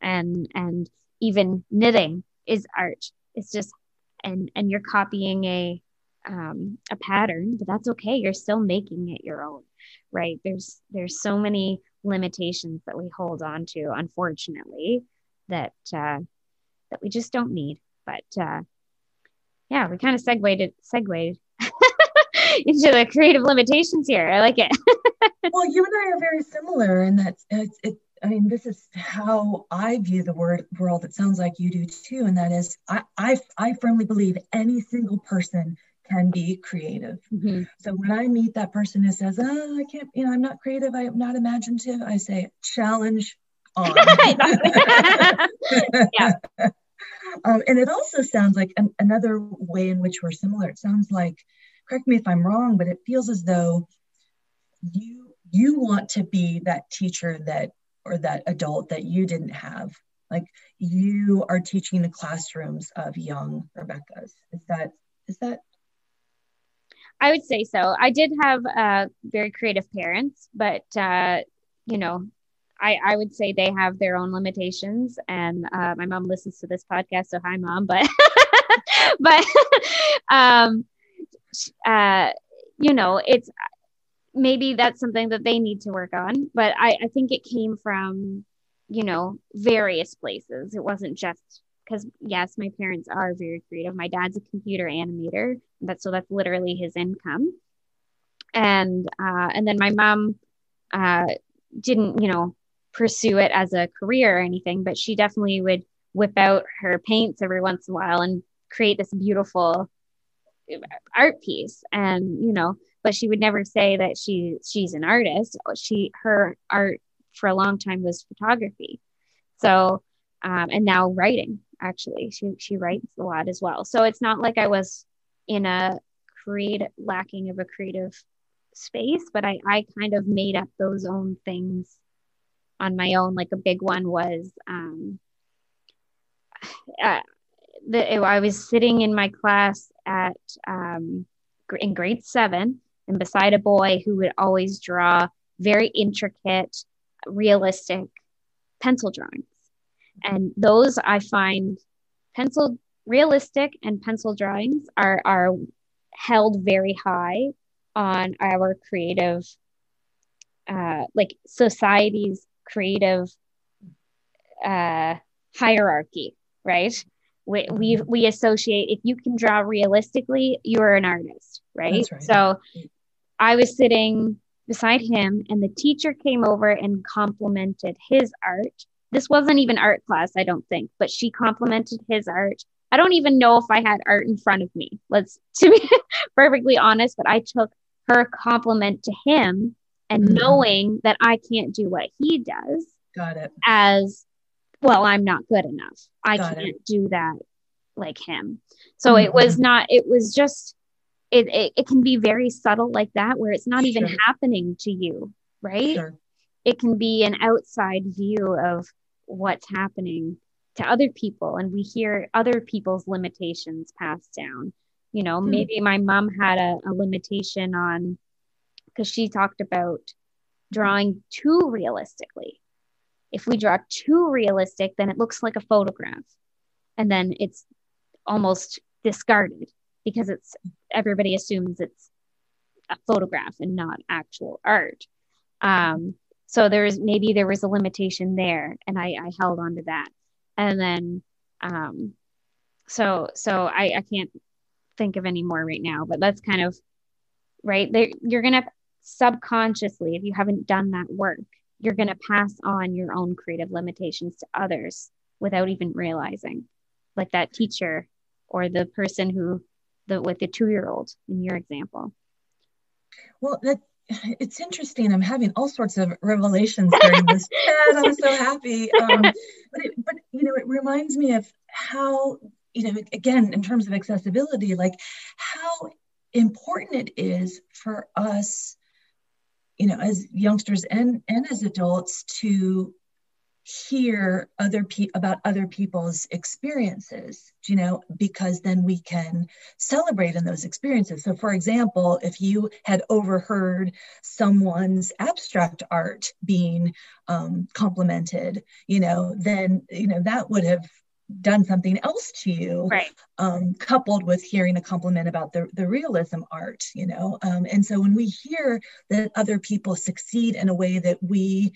and and even knitting is art. It's just and and you're copying a um, a pattern but that's okay. You're still making it your own right? There's there's so many limitations that we hold on to, unfortunately, that uh, that we just don't need. But uh, yeah, we kind of segued segued into the creative limitations here. I like it. well, you and I are very similar in that it's, it, I mean, this is how I view the word world. It sounds like you do too. And that is, I, I, I firmly believe any single person can be creative. Mm-hmm. So when I meet that person who says, oh, I can't, you know, I'm not creative, I'm not imaginative, I say, challenge on. yeah. Um, and it also sounds like an, another way in which we're similar. It sounds like, correct me if I'm wrong, but it feels as though you you want to be that teacher that or that adult that you didn't have. Like you are teaching the classrooms of young Rebecca's. Is that is that I would say so. I did have uh, very creative parents, but uh, you know, I, I would say they have their own limitations. And uh, my mom listens to this podcast, so hi, mom. But but um, uh, you know, it's maybe that's something that they need to work on. But I, I think it came from you know various places. It wasn't just because yes, my parents are very creative. My dad's a computer animator. That's so that's literally his income. And uh, and then my mom uh, didn't, you know, pursue it as a career or anything, but she definitely would whip out her paints every once in a while and create this beautiful art piece. And you know, but she would never say that she she's an artist. She her art for a long time was photography. So um, and now writing actually. She she writes a lot as well. So it's not like I was in a create lacking of a creative space, but I I kind of made up those own things on my own. Like a big one was um, uh, the, I was sitting in my class at um, in grade seven, and beside a boy who would always draw very intricate, realistic pencil drawings. And those I find pencil realistic and pencil drawings are are held very high on our creative uh like society's creative uh hierarchy right? We we we associate if you can draw realistically you're an artist right, right. so i was sitting beside him and the teacher came over and complimented his art this wasn't even art class, I don't think, but she complimented his art. I don't even know if I had art in front of me. Let's to be perfectly honest, but I took her compliment to him and mm-hmm. knowing that I can't do what he does. Got it. As well, I'm not good enough. I Got can't it. do that like him. So mm-hmm. it was not, it was just, it, it, it, can be very subtle like that, where it's not sure. even happening to you, right? Sure. It can be an outside view of what's happening to other people and we hear other people's limitations passed down. You know hmm. maybe my mom had a, a limitation on because she talked about drawing too realistically. If we draw too realistic then it looks like a photograph and then it's almost discarded because it's everybody assumes it's a photograph and not actual art. Um, so there's maybe there was a limitation there and i i held on to that. And then um so so i i can't think of any more right now but that's kind of right? There you're gonna subconsciously if you haven't done that work you're gonna pass on your own creative limitations to others without even realizing. Like that teacher or the person who the with the two year old in your example. Well that it's interesting. I'm having all sorts of revelations during this chat. I'm so happy. Um, but, it, but you know, it reminds me of how you know, again, in terms of accessibility, like how important it is for us, you know, as youngsters and and as adults to hear other pe- about other people's experiences you know because then we can celebrate in those experiences. So for example if you had overheard someone's abstract art being um, complimented you know then you know that would have done something else to you right. um, coupled with hearing a compliment about the, the realism art you know. Um, and so when we hear that other people succeed in a way that we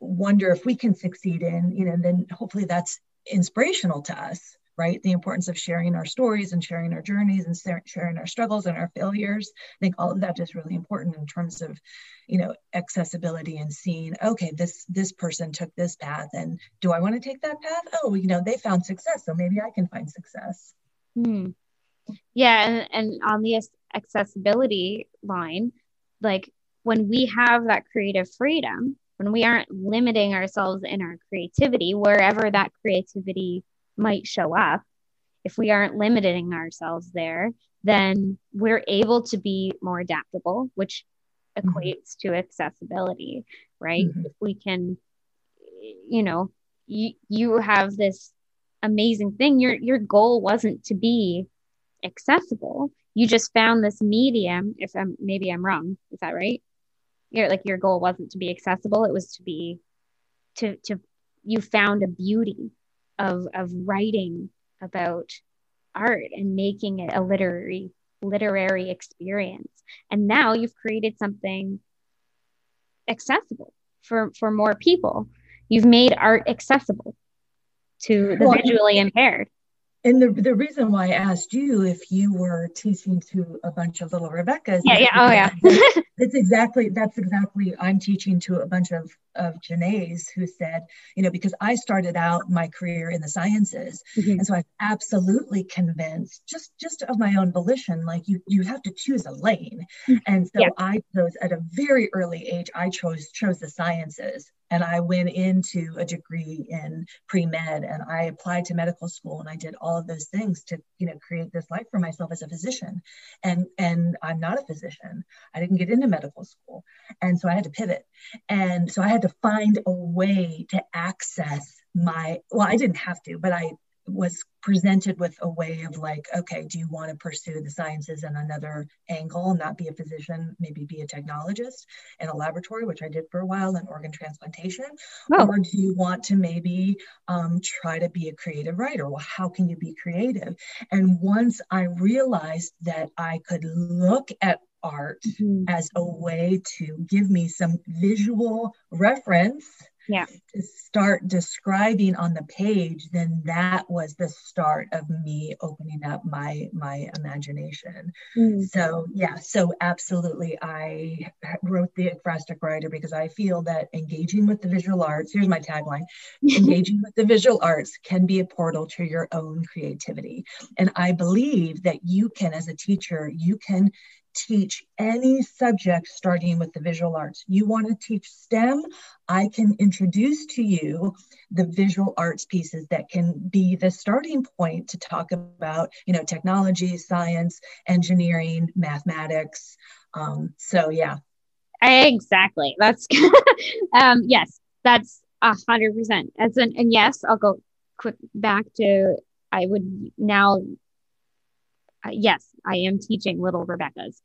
wonder if we can succeed in, you know, and then hopefully that's inspirational to us. right? The importance of sharing our stories and sharing our journeys and sharing our struggles and our failures. I think all of that is really important in terms of, you know, accessibility and seeing, okay, this this person took this path, and do I want to take that path? Oh, you know, they found success, so maybe I can find success. Hmm. Yeah, and, and on the accessibility line, like when we have that creative freedom, when we aren't limiting ourselves in our creativity, wherever that creativity might show up, if we aren't limiting ourselves there, then we're able to be more adaptable, which mm-hmm. equates to accessibility, right? Mm-hmm. If we can, you know, you, you have this amazing thing. Your your goal wasn't to be accessible. You just found this medium. If I'm maybe I'm wrong, is that right? Your like your goal wasn't to be accessible. It was to be to to you found a beauty of of writing about art and making it a literary literary experience. And now you've created something accessible for for more people. You've made art accessible to the well, visually impaired. And the, the reason why I asked you if you were teaching to a bunch of little Rebecca's. Yeah, yeah, oh yeah. it's exactly that's exactly I'm teaching to a bunch of of Janée's who said, you know, because I started out my career in the sciences. Mm-hmm. And so I'm absolutely convinced, just just of my own volition, like you you have to choose a lane. Mm-hmm. And so yeah. I chose at a very early age, I chose chose the sciences and I went into a degree in pre-med and I applied to medical school and I did all of those things to you know create this life for myself as a physician. And and I'm not a physician. I didn't get into medical school. And so I had to pivot. And so I had to find a way to access my well I didn't have to but I was presented with a way of like, okay, do you want to pursue the sciences in another angle, not be a physician, maybe be a technologist in a laboratory, which I did for a while in organ transplantation, oh. or do you want to maybe um, try to be a creative writer? Well, how can you be creative? And once I realized that I could look at art mm-hmm. as a way to give me some visual reference yeah. to start describing on the page, then that was the start of me opening up my my imagination. Mm. So yeah, so absolutely, I wrote the Ekphrastic Writer because I feel that engaging with the visual arts. Here's my tagline: engaging with the visual arts can be a portal to your own creativity. And I believe that you can, as a teacher, you can teach any subject starting with the visual arts. You want to teach STEM? I can introduce to you the visual arts pieces that can be the starting point to talk about, you know, technology, science, engineering, mathematics. Um, so yeah. Exactly. That's um, yes, that's a hundred percent. As an and yes, I'll go quick back to I would now uh, yes, I am teaching little Rebecca's.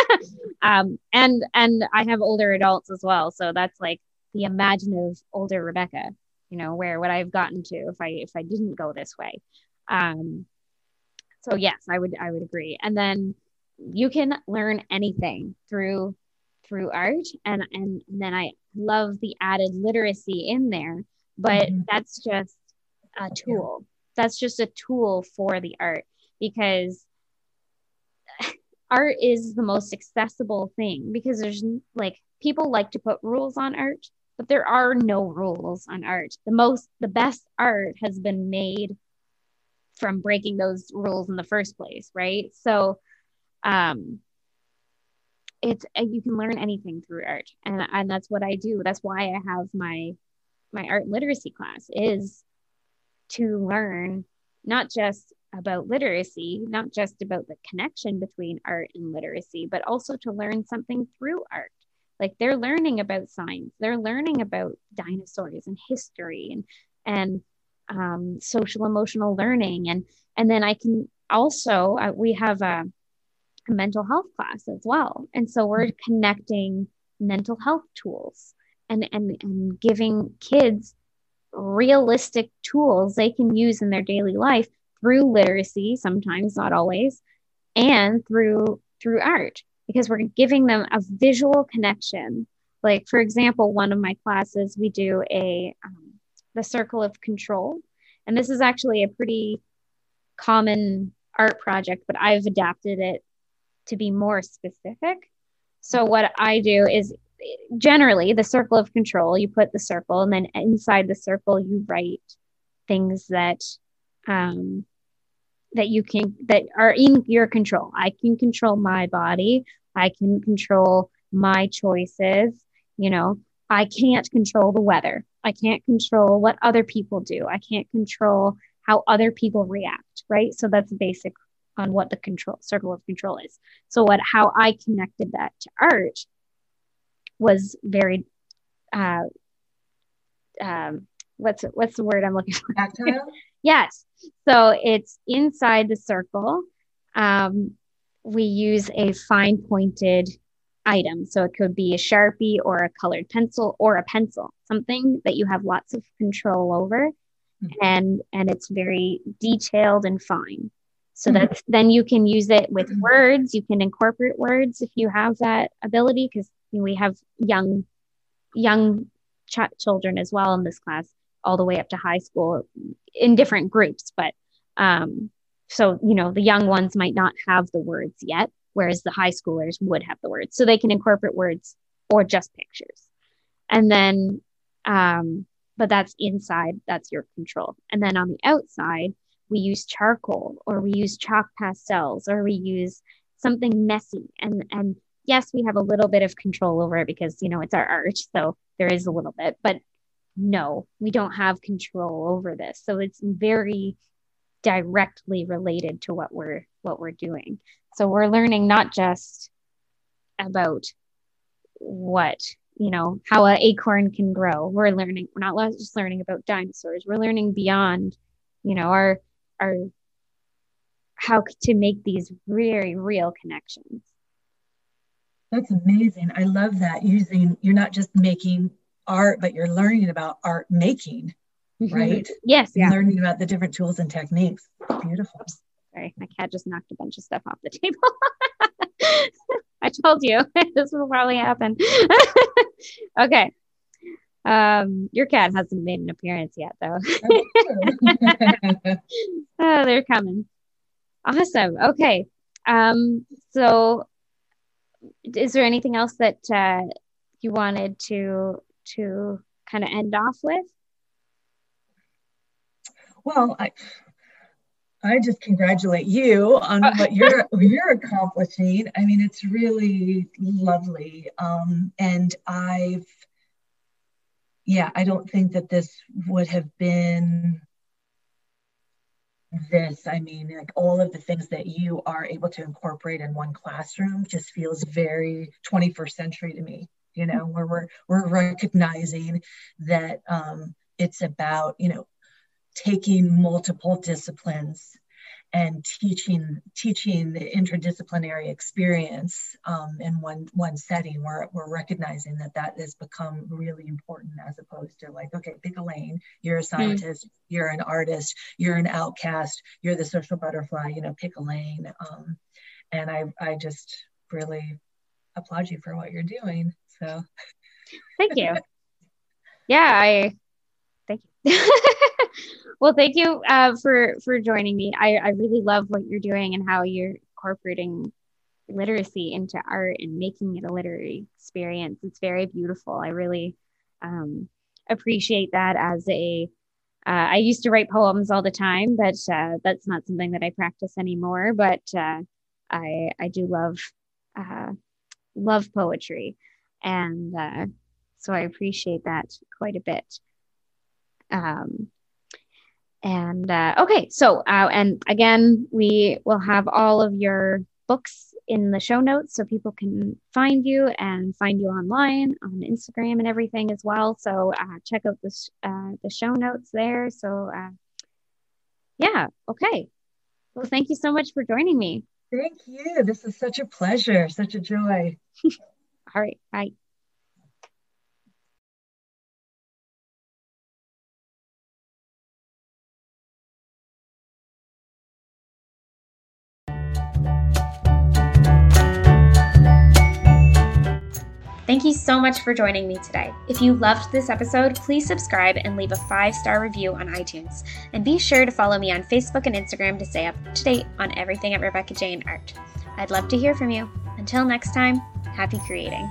um, and and I have older adults as well, so that's like the imaginative older Rebecca. You know, where would I have gotten to if I if I didn't go this way? Um, so yes, I would I would agree. And then you can learn anything through through art, and and, and then I love the added literacy in there, but mm-hmm. that's just a tool. That's just a tool for the art because art is the most accessible thing because there's like people like to put rules on art but there are no rules on art. The most the best art has been made from breaking those rules in the first place right? So um it's you can learn anything through art and and that's what i do. That's why i have my my art literacy class is to learn not just about literacy, not just about the connection between art and literacy, but also to learn something through art. Like they're learning about science, they're learning about dinosaurs and history and and um, social emotional learning, and and then I can also uh, we have a, a mental health class as well, and so we're connecting mental health tools and and and giving kids realistic tools they can use in their daily life through literacy sometimes not always and through through art because we're giving them a visual connection like for example one of my classes we do a um, the circle of control and this is actually a pretty common art project, but I've adapted it to be more specific. So what I do is generally the circle of control, you put the circle and then inside the circle you write things that um, that you can that are in your control. I can control my body. I can control my choices. You know, I can't control the weather. I can't control what other people do. I can't control how other people react, right? So that's basic on what the control circle of control is. So what how I connected that to art was very uh um what's what's the word I'm looking for? Tactile? yes. So it's inside the circle. Um, we use a fine pointed item. So it could be a Sharpie or a colored pencil or a pencil, something that you have lots of control over mm-hmm. and and it's very detailed and fine. So mm-hmm. that's then you can use it with mm-hmm. words, you can incorporate words if you have that ability because we have young young ch- children as well in this class all the way up to high school in different groups but um so you know the young ones might not have the words yet whereas the high schoolers would have the words. So they can incorporate words or just pictures. And then, um, but that's inside, that's your control. And then on the outside, we use charcoal or we use chalk pastels or we use something messy. And, and yes, we have a little bit of control over it because, you know, it's our art. So there is a little bit, but no, we don't have control over this. So it's very directly related to what we're what we're doing so we're learning not just about what, you know, how an acorn can grow. We're learning, we're not just learning about dinosaurs. We're learning beyond, you know, our, our, how to make these very real connections. That's amazing. I love that using, you're not just making art, but you're learning about art making, mm-hmm. right? yes. Yeah. Learning about the different tools and techniques. Beautiful. Sorry, my cat just knocked a bunch of stuff off the table. I told you this will probably happen. okay. Um, your cat hasn't made an appearance yet, though. oh, they're coming. Awesome. Okay. Um, so is there anything else that uh, you wanted to to kind of end off with? Well, I I just congratulate you on what you're you're accomplishing. I mean, it's really lovely. Um, and I've, yeah, I don't think that this would have been this. I mean, like all of the things that you are able to incorporate in one classroom just feels very 21st century to me. You know, where we're we're recognizing that um, it's about you know taking multiple disciplines and teaching teaching the interdisciplinary experience um, in one one setting. Where we're recognizing that that has become really important as opposed to like okay pick a lane. You're a hmm. scientist. Mm. you're an artist. You're an outcast. You're the social butterfly you know pick a lane. Um, and I I just really applaud you for what you're doing so thank you yeah I thank you well, thank you uh, for for joining me. I, I really love what you're doing and how you're incorporating literacy into art and making it a literary experience. It's very beautiful. I really um, appreciate that as a. Uh, I used to write poems all the time, but uh, that's not something that I practice anymore. But uh, I I do love uh, love poetry, and uh, so I appreciate that quite a bit. Um, and uh, okay, so uh, and again, we will have all of your books in the show notes so people can find you and find you online on Instagram and everything as well. So uh, check out this uh, the show notes there. So uh, yeah, okay. Well, thank you so much for joining me. Thank you. This is such a pleasure, such a joy. all right, bye. Thank you so much for joining me today. If you loved this episode, please subscribe and leave a five star review on iTunes. And be sure to follow me on Facebook and Instagram to stay up to date on everything at Rebecca Jane Art. I'd love to hear from you. Until next time, happy creating.